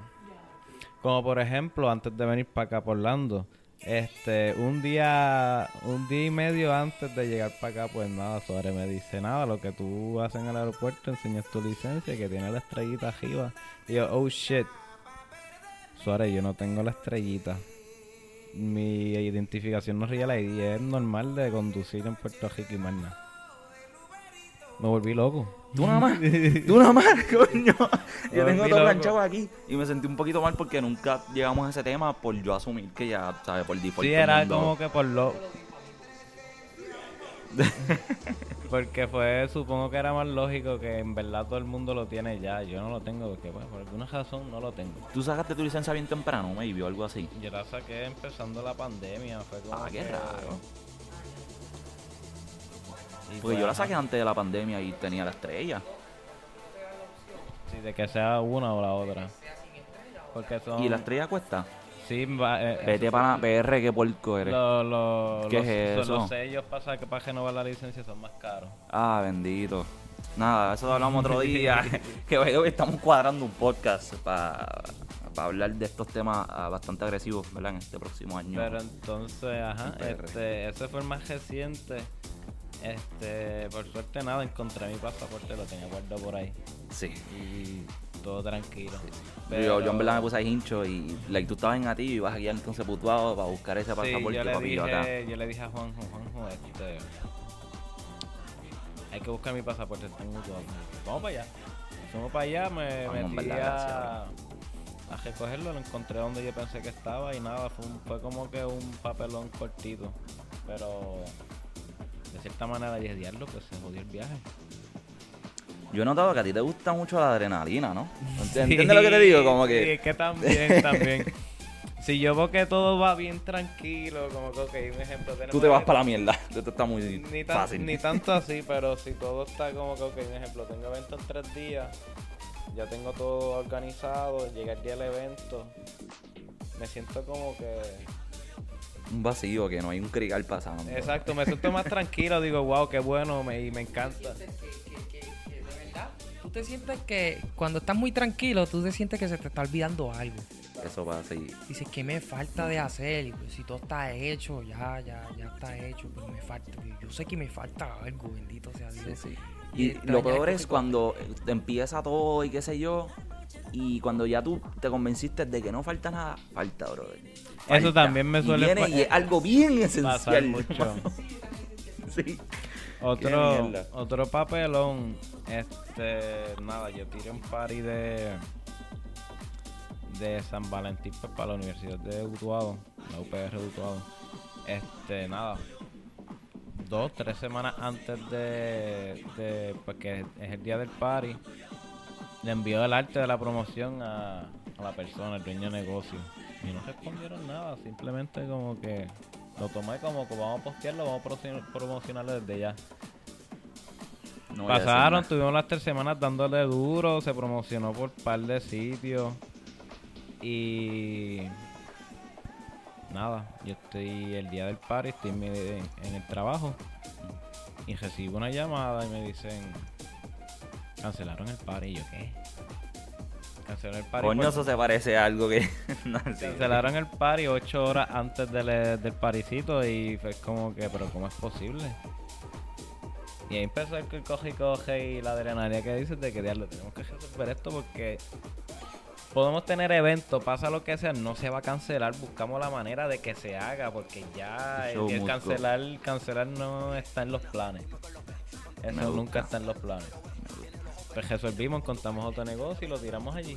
Speaker 2: Como por ejemplo, antes de venir para acá por Orlando. Este, un día, un día y medio antes de llegar para acá, pues nada, Suárez me dice, nada, lo que tú haces en el aeropuerto, enseñas tu licencia, que tiene la estrellita arriba. Y yo, oh shit. Suárez, yo no tengo la estrellita. Mi identificación no real ID, es normal de conducir en Puerto Rico y más nada. Me volví loco.
Speaker 1: Tú nada más, tú nada más, [laughs] coño. Yo tengo todo planchado aquí y me sentí un poquito mal porque nunca llegamos a ese tema por yo asumir que ya, ¿sabes? Por default.
Speaker 2: Sí, era
Speaker 1: mundo-
Speaker 2: como que por lo... [laughs] porque fue, supongo que era más lógico que en verdad todo el mundo lo tiene ya. Yo no lo tengo porque, pues, por alguna razón no lo tengo.
Speaker 1: Tú sacaste tu licencia bien temprano, maybe, o algo así.
Speaker 2: Yo la saqué empezando la pandemia. Fue como
Speaker 1: Ah, qué
Speaker 2: que-
Speaker 1: raro.
Speaker 2: Y
Speaker 1: Porque yo la saqué antes de la pandemia y tenía la estrella.
Speaker 2: Sí, de que sea una o la otra. Porque son...
Speaker 1: ¿Y la estrella cuesta?
Speaker 2: Sí, va, eh,
Speaker 1: Vete para PR, qué puerco eres.
Speaker 2: lo- lo-
Speaker 1: ¿Qué
Speaker 2: los,
Speaker 1: es
Speaker 2: son
Speaker 1: eso?
Speaker 2: Los sellos para, que, para renovar la licencia son más caros.
Speaker 1: Ah, bendito. Nada, eso lo hablamos otro día. [laughs] [laughs] que hoy estamos cuadrando un podcast para hablar de estos temas ah, bastante agresivos, ¿verdad? En este próximo año.
Speaker 2: Pero entonces, ajá,
Speaker 1: En
Speaker 2: este, ese fue el más reciente. Este, por suerte nada, encontré mi pasaporte, lo tenía guardado por ahí.
Speaker 1: sí.
Speaker 2: Y todo tranquilo.
Speaker 1: Yo, yo en verdad me puse ahí hincho y like, tú estabas en a ti y ibas aquí entonces putuado para buscar ese
Speaker 2: Sí,
Speaker 1: pasaporte
Speaker 2: yo le,
Speaker 1: papi, yo acá.
Speaker 2: dije, yo le dije a Juanjo, Juanjo, este, hay que buscar mi pasaporte, está en Utuado. Vamos para allá. Fuimos para allá, me
Speaker 1: Vamos,
Speaker 2: metí
Speaker 1: verdad,
Speaker 2: a, a recogerlo, lo encontré donde yo pensé que estaba y nada, fue, un- fue como que un papelón cortito. Pero de cierta manera dije, diablo, pues se jodió el viaje.
Speaker 1: Yo he notado que a ti te gusta mucho la adrenalina, ¿no? [laughs] ¿Entiendes lo que te digo? Como
Speaker 2: Sí,
Speaker 1: que
Speaker 2: es que también, [laughs] también. Si yo veo que todo va bien tranquilo, como que, ok, un ejemplo.
Speaker 1: tú te vas para la mierda. [laughs] Esto está muy
Speaker 2: ni, tan-
Speaker 1: fácil.
Speaker 2: ni tanto así, pero si todo está como que, ok, un ejemplo, tengo evento en tres días, ya tengo todo organizado, llega el día del evento, me siento como que...
Speaker 1: Un vacío, que no hay un crical pasando.
Speaker 2: Exacto, me siento más tranquilo, digo, wow, qué bueno, me, y me encanta.
Speaker 3: que, que- que- que de verdad, Tú te sientes que cuando estás muy tranquilo, tú te sientes que se te está olvidando algo.
Speaker 1: Eso pasa así.
Speaker 3: Dices, ¿qué me falta de hacer? Y pues, si todo está hecho, ya, ya, ya está hecho, pero me falta. Yo sé que me falta algo, bendito sea Dios.
Speaker 1: Sí, sí.
Speaker 3: Y
Speaker 1: Y lo peor es cuando te empieza todo y qué sé yo. Y cuando ya tú te convenciste de que no falta nada, falta, brother. Falta.
Speaker 2: Eso también me
Speaker 1: Y
Speaker 2: suele
Speaker 1: viene
Speaker 2: pa-
Speaker 1: y es algo bien
Speaker 2: Pasar
Speaker 1: esencial.
Speaker 2: mucho. [laughs]
Speaker 1: sí.
Speaker 2: Otro, otro papelón, este, nada, yo tiré un party de de San Valentín pues, para la Universidad de Utuado, la UPR de Utuado. Este, nada, dos, tres semanas antes de, de pues que es el día del party, le envió el arte de la promoción a, a la persona, el dueño de negocio. Y no respondieron nada, simplemente como que lo tomé como que vamos a postearlo, vamos a promocionar- promocionarlo desde ya.
Speaker 1: No
Speaker 2: Pasaron, tuvimos las tres semanas dándole duro, se promocionó por par de sitios. Y nada, yo estoy el día del party, estoy en, mi- en- en el trabajo y recibo una llamada y me dicen cancelaron el party y yo qué cancelaron el party
Speaker 1: Coño,
Speaker 2: por-
Speaker 1: eso se parece a algo que. [laughs] no, sí.
Speaker 2: cancelaron el party ocho horas antes del, del paricito y fue como que pero cómo es posible y ahí empezó el coge y coge y la adrenalina que dices de que diablo tenemos que resolver esto porque podemos tener eventos, pasa lo que sea, no se va a cancelar, buscamos la manera de que se haga, porque ya el, el cancelar, cancelar no está en los planes. Eso nunca está en los planes. Pues resolvimos, contamos otro negocio y lo tiramos allí.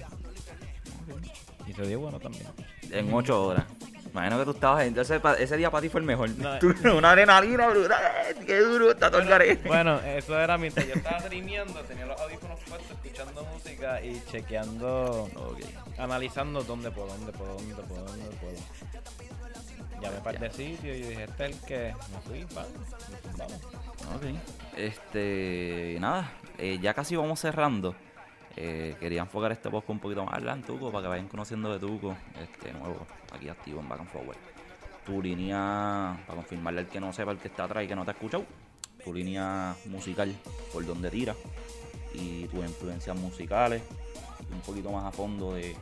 Speaker 2: Y se dio bueno también.
Speaker 1: En ocho horas. Imagino que tú estabas. Entonces, ese día para ti fue el mejor.
Speaker 2: No,
Speaker 1: Tú- una adrenalina brutal. Qué duro está todo el garete.
Speaker 2: Bueno, eso era mientras yo estaba streameando, tenía los audífonos puestos, escuchando música y chequeando, analizando dónde puedo, dónde puedo, dónde puedo, dónde puedo. Llamé para de sitio y dije, este es el que me fui, vamos.
Speaker 1: Ok. Este. Nada. eh, ya casi vamos cerrando. Eh, quería enfocar este podcast un poquito más adelante, Tuco, para que vayan conociendo de Tuco. Este nuevo, aquí activo en Back and Forward. Tu línea, para confirmarle al que no sepa, el que está atrás y que no te ha escuchado. Tu línea musical, por donde tira. Y tus influencias musicales. Y un poquito más a fondo de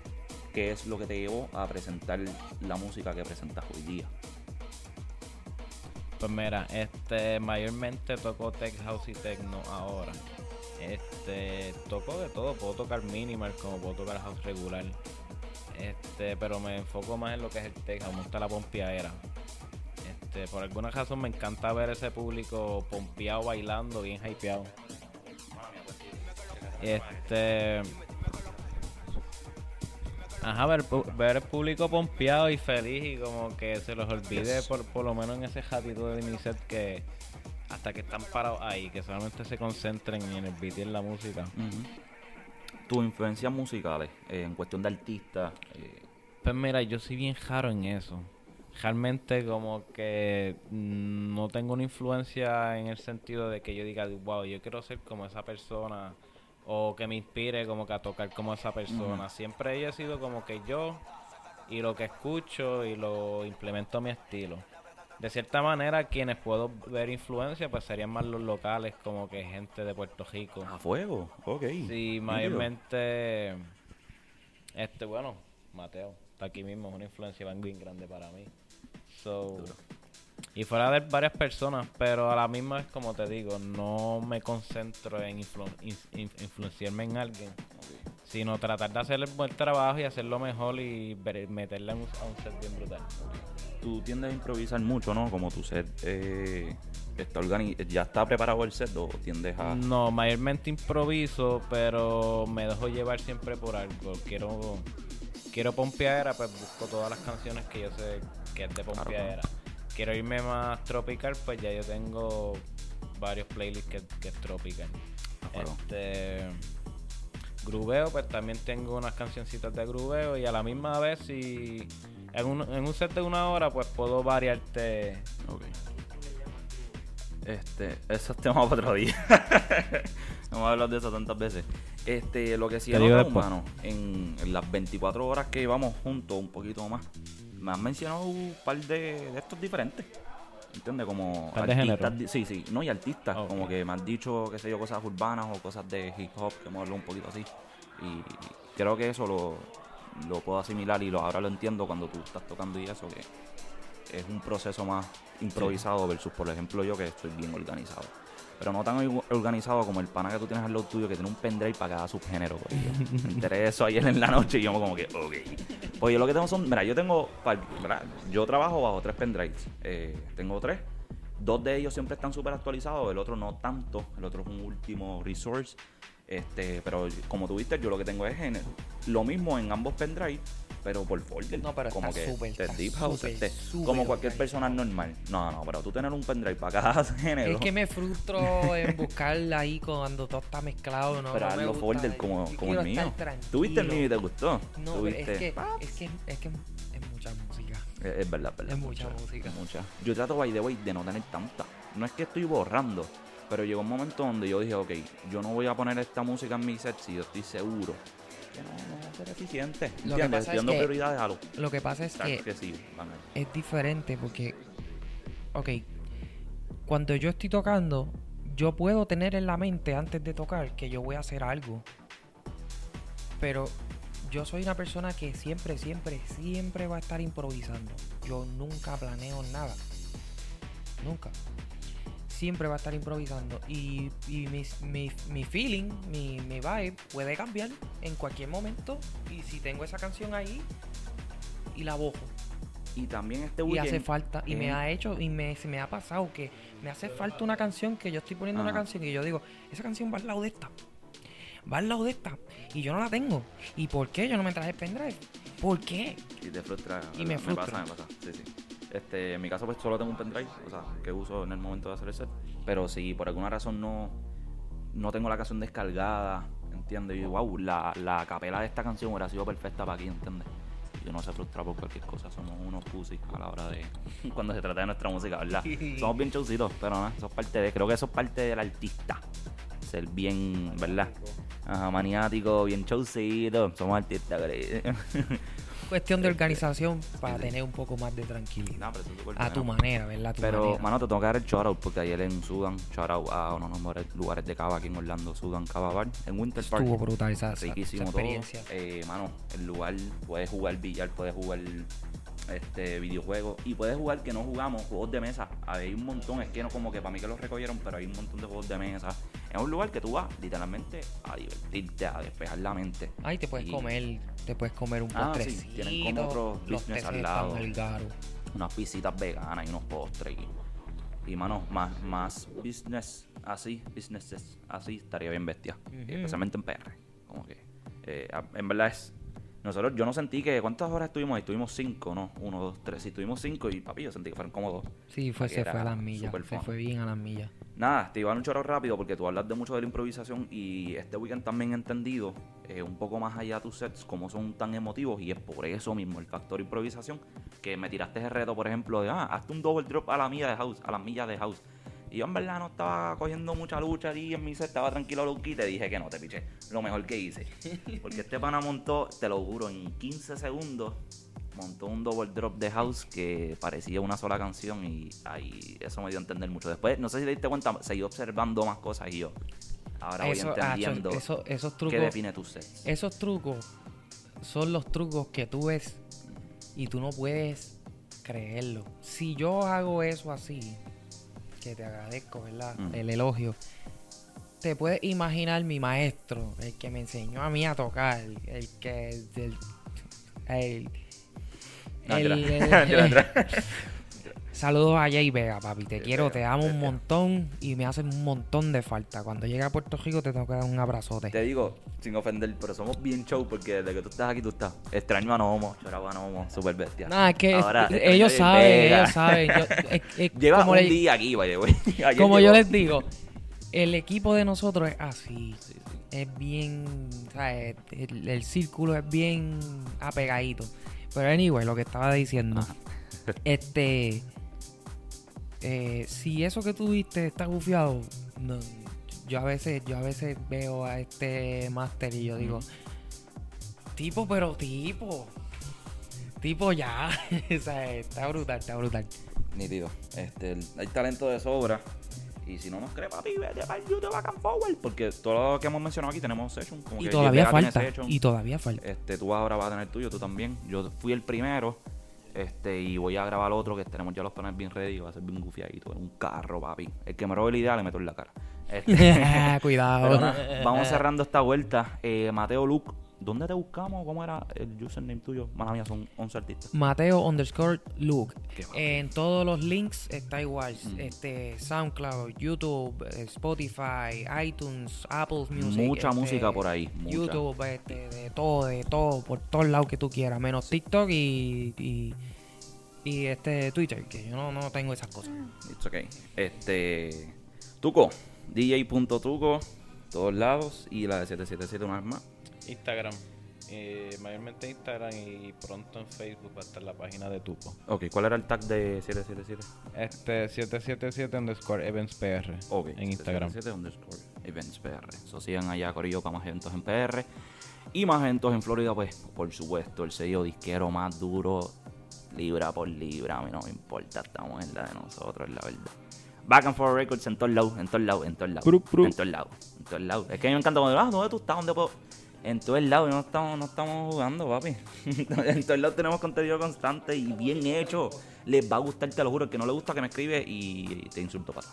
Speaker 1: qué es lo que te llevó a presentar la música que presentas hoy día.
Speaker 2: Pues mira, este, mayormente toco tech house y techno ahora. Este, toco de todo, puedo tocar minimal como puedo tocar house regular. Este, pero me enfoco más en lo que es el tech house, me gusta la pompeadera. Este, por alguna razón me encanta ver ese público pompeado bailando, bien hypeado. Este. Ajá, ver, ver el público pompeado y feliz y como que se los olvide
Speaker 1: Yes.
Speaker 2: por, por lo menos en ese ratito de mi set que hasta que están parados ahí, que solamente se concentren en el beat y en la música.
Speaker 1: Tus influencias musicales, eh, en cuestión de artistas, eh,
Speaker 2: Pues mira, yo soy bien jaro en eso. Realmente como que no tengo una influencia en el sentido de que yo diga, wow, yo quiero ser como esa persona o que me inspire como que a tocar como esa persona. Siempre he sido como que yo y lo que escucho y lo implemento a mi estilo. De cierta manera, quienes puedo ver influencia pues serían más los locales, como que gente de Puerto Rico.
Speaker 1: a fuego, ok.
Speaker 2: Sí, mayormente. Este, bueno, Mateo, está aquí mismo, es una influencia bien, grande para mí. So, y fuera de varias personas, pero a la misma vez, como te digo, no me concentro en influ- in- in- influenciarme en alguien, sino tratar de hacer el buen trabajo y hacerlo mejor y meterle a un, set bien brutal.
Speaker 1: Tú tiendes a improvisar mucho, ¿no? Como tu set eh, está ya está preparado el set o tiendes a...
Speaker 2: No, mayormente improviso, pero me dejo llevar siempre por algo. Quiero quiero pompeadera, pues busco todas las canciones que yo sé que es de pompeadera. Quiero irme más tropical, pues ya yo tengo varios playlists que, que es tropical. Este grubeo, pues también tengo unas cancioncitas de grubeo y a la misma vez si en un, en un set de una hora pues puedo variarte
Speaker 1: Ok. Este, esos temas para otro día. [laughs] Vamos a hablar de eso tantas veces. Este, lo que sí
Speaker 2: después.
Speaker 1: humano, en, en las 24 horas que llevamos juntos, un poquito más, me has mencionado un par de, de estos diferentes. ¿Entiendes? Como artistas. di- Sí, sí, no, y artistas. Como que me han dicho, qué sé yo, cosas urbanas o cosas de hip hop, que hemos hablado un poquito así. Y creo que eso lo, lo puedo asimilar y lo, ahora lo entiendo cuando tú estás tocando y eso, que es un proceso más improvisado versus, por ejemplo, yo que estoy bien organizado. Pero no tan or- organizado como el pana que tú tienes al lado tuyo que tiene un pendrive para cada subgénero. corillo. [laughs] Me enteré de eso ayer en la noche y yo como que, ok. Pues yo lo que tengo son, mira, yo tengo, ¿verdad? yo trabajo bajo tres pendrives. Eh, tengo tres. Dos de ellos siempre están súper actualizados, el otro no tanto. El otro es un último resource. Este, pero como tú viste, yo lo que tengo es en lo mismo en ambos pendrives, pero por folder.
Speaker 3: No, pero
Speaker 1: como
Speaker 3: está
Speaker 1: que de
Speaker 3: está
Speaker 1: Deep House, como cualquier persona normal. No, no, pero tú tener un pendrive para cada [laughs] género.
Speaker 3: Es que me frustro en buscarla ahí cuando todo está mezclado. No,
Speaker 1: pero
Speaker 3: no
Speaker 1: hazlo folder como, como el mío.
Speaker 3: estar
Speaker 1: ¿Tú viste el mío y te gustó?
Speaker 3: No, pero
Speaker 1: ¿Tuviste?
Speaker 3: es que, es que es que es mucha música.
Speaker 1: Es, es verdad, es verdad.
Speaker 3: Es mucha música.
Speaker 1: mucha. Yo trato, by the way, de no tener tanta. No es que estoy borrando, pero llegó un momento donde yo dije, ok, yo no voy a poner esta música en mi set si yo estoy seguro ser eficiente.
Speaker 3: Lo que pasa es que-
Speaker 1: prioridades a lo
Speaker 3: Lo que pasa es que
Speaker 1: que sí,
Speaker 3: es diferente porque, ok, cuando yo estoy tocando, yo puedo tener en la mente antes de tocar que yo voy a hacer algo. Pero yo soy una persona que siempre, siempre, siempre va a estar improvisando. Yo nunca planeo nada. Nunca. Siempre va a estar improvisando. Y, y mi, mi- mi feeling, mi, mi vibe puede cambiar en cualquier momento. Y si tengo esa canción ahí, y la bojo
Speaker 1: Y también este
Speaker 3: y
Speaker 1: weekend.
Speaker 3: hace falta y me ha hecho y me, se me ha pasado que me hace falta una canción que yo estoy poniendo una canción y yo digo esa canción va al lado de esta va al lado de esta y yo no la tengo y por qué yo no me traje el pendrive por qué
Speaker 1: Y te frustra.
Speaker 3: Y me frustra.
Speaker 1: pasa, me pasa. Sí, sí. Este, en mi caso, pues solo tengo un pendrive, o sea, que uso en el momento de hacer el set. Pero si por alguna razón no, no tengo la canción descargada, ¿entiendes? Y wow, la, la capela de esta canción hubiera sido perfecta para aquí, ¿entiendes? Y uno se frustra por cualquier cosa, somos unos pussy a la hora de. [laughs] cuando se trata de nuestra música, ¿verdad? somos bien showcitos, pero no, eso es parte de. Creo que eso es parte del artista. Ser bien, ¿verdad? Ajá, maniático, bien showcito. Somos artistas. [laughs]
Speaker 3: cuestión de organización para
Speaker 1: sí.
Speaker 3: tener un poco más de tranquilidad
Speaker 1: No, pero
Speaker 3: a tu manera verdad a tu
Speaker 1: Pero,
Speaker 3: manera.
Speaker 1: mano, te tengo que dar el shoutout porque ayer en Sudan, shoutout a uno de los lugares de cava aquí en Orlando, Sudan Cava Bar, en Winter Park.
Speaker 3: estuvo brutal esa, esa- esa
Speaker 1: Riquísimo todo.
Speaker 3: experiencia
Speaker 1: Eh, mano, el lugar, puedes jugar billar, puedes jugar este videojuegos y puedes jugar que no jugamos, juegos de mesa. Hay un montón, es que no como que para mí que los recogieron, pero hay un montón de juegos de mesa. Es un lugar que tú vas literalmente a divertirte, a despejar la mente.
Speaker 3: Ay, te puedes
Speaker 1: Y
Speaker 3: comer, te puedes comer un
Speaker 1: Ah, sí,
Speaker 3: postrecito.
Speaker 1: tienen como otros business al lado. Unas pisitas veganas y unos postres. y Y mano, más, más business así, businesses así, estaría bien bestia.
Speaker 3: Ujú.
Speaker 1: Especialmente en PR. Como que, eh, en verdad es. Nosotros, yo no sentí que. ¿Cuántas horas estuvimos ahí? Estuvimos cinco, ¿no? Uno, dos, tres. Sí, estuvimos cinco y papi, yo sentí que fueron como dos.
Speaker 3: Sí, fue, se fue a las millas. Se fue bien a las millas.
Speaker 1: Nada, te iba a un chorro rápido porque tú hablas de mucho de la improvisación y este weekend también he entendido eh, un poco más allá tus sets, cómo son tan emotivos y es por eso mismo, el factor improvisación, que me tiraste el reto, por ejemplo, de, ah, hazte un double drop a la milla de house, a las millas de house. Y yo en verdad no estaba cogiendo mucha lucha ahí en mi set, estaba tranquilo low te dije que no, te piché. Lo mejor que hice. [laughs] Porque este pana montó, te lo juro, en 15 segundos montó un double drop de house que parecía una sola canción y ahí eso me dio a entender mucho. Después, no sé si te diste cuenta, seguí observando más cosas y yo ahora
Speaker 3: Eso,
Speaker 1: voy
Speaker 3: acho,
Speaker 1: entendiendo
Speaker 3: eso- esos
Speaker 1: qué
Speaker 3: trucos.
Speaker 1: define tus sets.
Speaker 3: Esos trucos son los trucos que tú ves y tú no puedes creerlo. Si yo hago eso así, que te agradezco, ¿verdad?
Speaker 1: Mm.
Speaker 3: El elogio. Te puedes imaginar mi maestro, el que me enseñó a mí a tocar, el que... El, el, el- el-. [laughs] [laughs] Saludos a Jay Vega, papi. Te
Speaker 1: Jay
Speaker 3: quiero,
Speaker 1: Vega,
Speaker 3: te amo un montón y me hace un montón de falta. Cuando llegue a Puerto Rico te tengo que dar un abrazote.
Speaker 1: Te digo, sin ofender, pero somos bien show porque desde que tú estás aquí tú estás. Extraño a Nomo, choraba a Nomo, super bestia.
Speaker 3: Nada, es que
Speaker 1: Ahora,
Speaker 3: es- ellos saben, ellos saben. Es [laughs]
Speaker 1: Lleva un
Speaker 3: le-
Speaker 1: día aquí, vaya, [laughs] güey. [laughs]
Speaker 3: Como yo les digo, el equipo de nosotros es así.
Speaker 1: Sí, sí.
Speaker 3: Es bien, ¿sabes? El, el círculo es bien apegadito. Pero anyway, lo que estaba diciendo.
Speaker 1: Ajá.
Speaker 3: Este. Eh, si eso que tú viste está bufiado, no, yo a veces, yo a veces veo a este máster y yo digo, tipo, pero tipo. Tipo ya. [laughs] o sea, está brutal, está brutal.
Speaker 1: Nítido. Este, hay talento de sobra. Y si no nos cree, papi, vete para el YouTube Back and Forward. Porque todo lo que hemos mencionado aquí tenemos session. Como
Speaker 3: Y
Speaker 1: que
Speaker 3: todavía falta.
Speaker 1: session.
Speaker 3: Y todavía falta.
Speaker 1: Este, tú ahora vas a tener tuyo, tú también. Yo fui el primero. Este, y voy a grabar otro que tenemos ya los planes bien ready. Va a ser bien gufiadito. En un carro, papi. El que me robe la idea le meto en la cara. [laughs] Este, [laughs]
Speaker 3: Cuidado.
Speaker 1: pero vamos cerrando esta vuelta. Eh, Mateo Luke, ¿dónde te buscamos? ¿Cómo era el username tuyo? Mala mía, son 11 artistas.
Speaker 3: Mateo underscore Luke. En todos los links está igual.
Speaker 1: Mm.
Speaker 3: Este, SoundCloud, YouTube, eh, Spotify, iTunes, Apple Music.
Speaker 1: Mucha
Speaker 3: este,
Speaker 1: música por ahí. Mucha.
Speaker 3: YouTube, este, de todo, de todo, por todos lados que tú quieras, menos TikTok y, y, y este Twitter, que yo no, no tengo esas cosas.
Speaker 1: It's okay. Este. Tuco. DJ.tuco. Todos lados. Y la de 777 una vez más.
Speaker 2: Instagram. Eh, mayormente Instagram y pronto en Facebook va a estar la página de Tupo.
Speaker 1: Ok, ¿cuál era el tag de 777?
Speaker 2: Este 777 underscore events PR
Speaker 1: Ok.
Speaker 2: en Instagram.
Speaker 1: 777 underscore events PR. So sigan allá, Corillo, para más eventos en PR. Y más eventos en Florida, pues, por supuesto, el sello disquero más duro, libra por libra. A mí no me importa, estamos en la de nosotros, la verdad. Back and Forth Records en todos lados, en todos lados, en todos lados. En todos lados, en todos lados. Es que a mí me encanta cuando, ah, ¿dónde tú estás? ¿Dónde puedo? En todos lados, no estamos, no estamos jugando, papi. [laughs] en todos lados tenemos contenido constante y bien hecho. Les va a gustar, te lo juro. El que no le gusta que me escribe y te insulto, pata.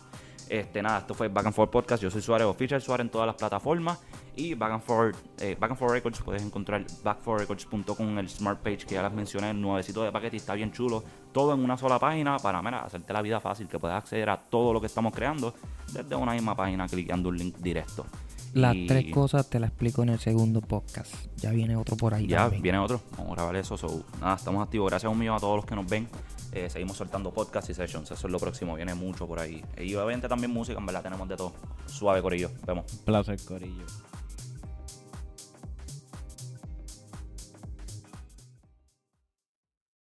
Speaker 1: Este, nada, esto fue Back and Forth Podcast. Yo soy Suárez Official, Suárez en todas las plataformas. Y Back and Forth, eh, Back and Forth Records, puedes encontrar backforrecords.com, el Smart Page que ya les mencioné, el nuevecito de paquete está bien chulo. Todo en una sola página para, mira, hacerte la vida fácil, que puedas acceder a todo lo que estamos creando desde una misma página, clicando un link directo.
Speaker 3: Las
Speaker 1: Y
Speaker 3: tres cosas te las explico en el segundo podcast. Ya viene otro por ahí.
Speaker 1: Ya,
Speaker 3: también.
Speaker 1: viene otro. Vamos a grabar eso. So, nada, estamos activos. Gracias un millón a todos los que nos ven. Eh, seguimos soltando podcasts y sessions. Eso es lo próximo. Viene mucho por ahí. Y obviamente también música. En verdad tenemos de todo. Suave, Corillo. Vemos.
Speaker 2: Placer, Corillo.